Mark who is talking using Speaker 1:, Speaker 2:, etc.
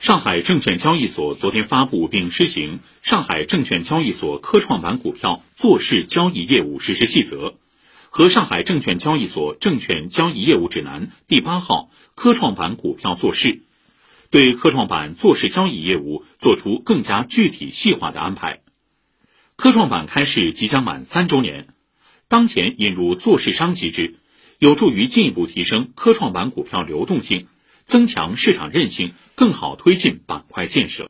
Speaker 1: 上海证券交易所昨天发布并施行《上海证券交易所科创板股票做市交易业务实施细则》和《上海证券交易所证券交易业务指南》第八号科创板股票做市，对科创板做市交易业务作出更加具体细化的安排。科创板开市即将满三周年，当前引入做市商机制，有助于进一步提升科创板股票流动性。增强市场韧性，更好推进板块建设。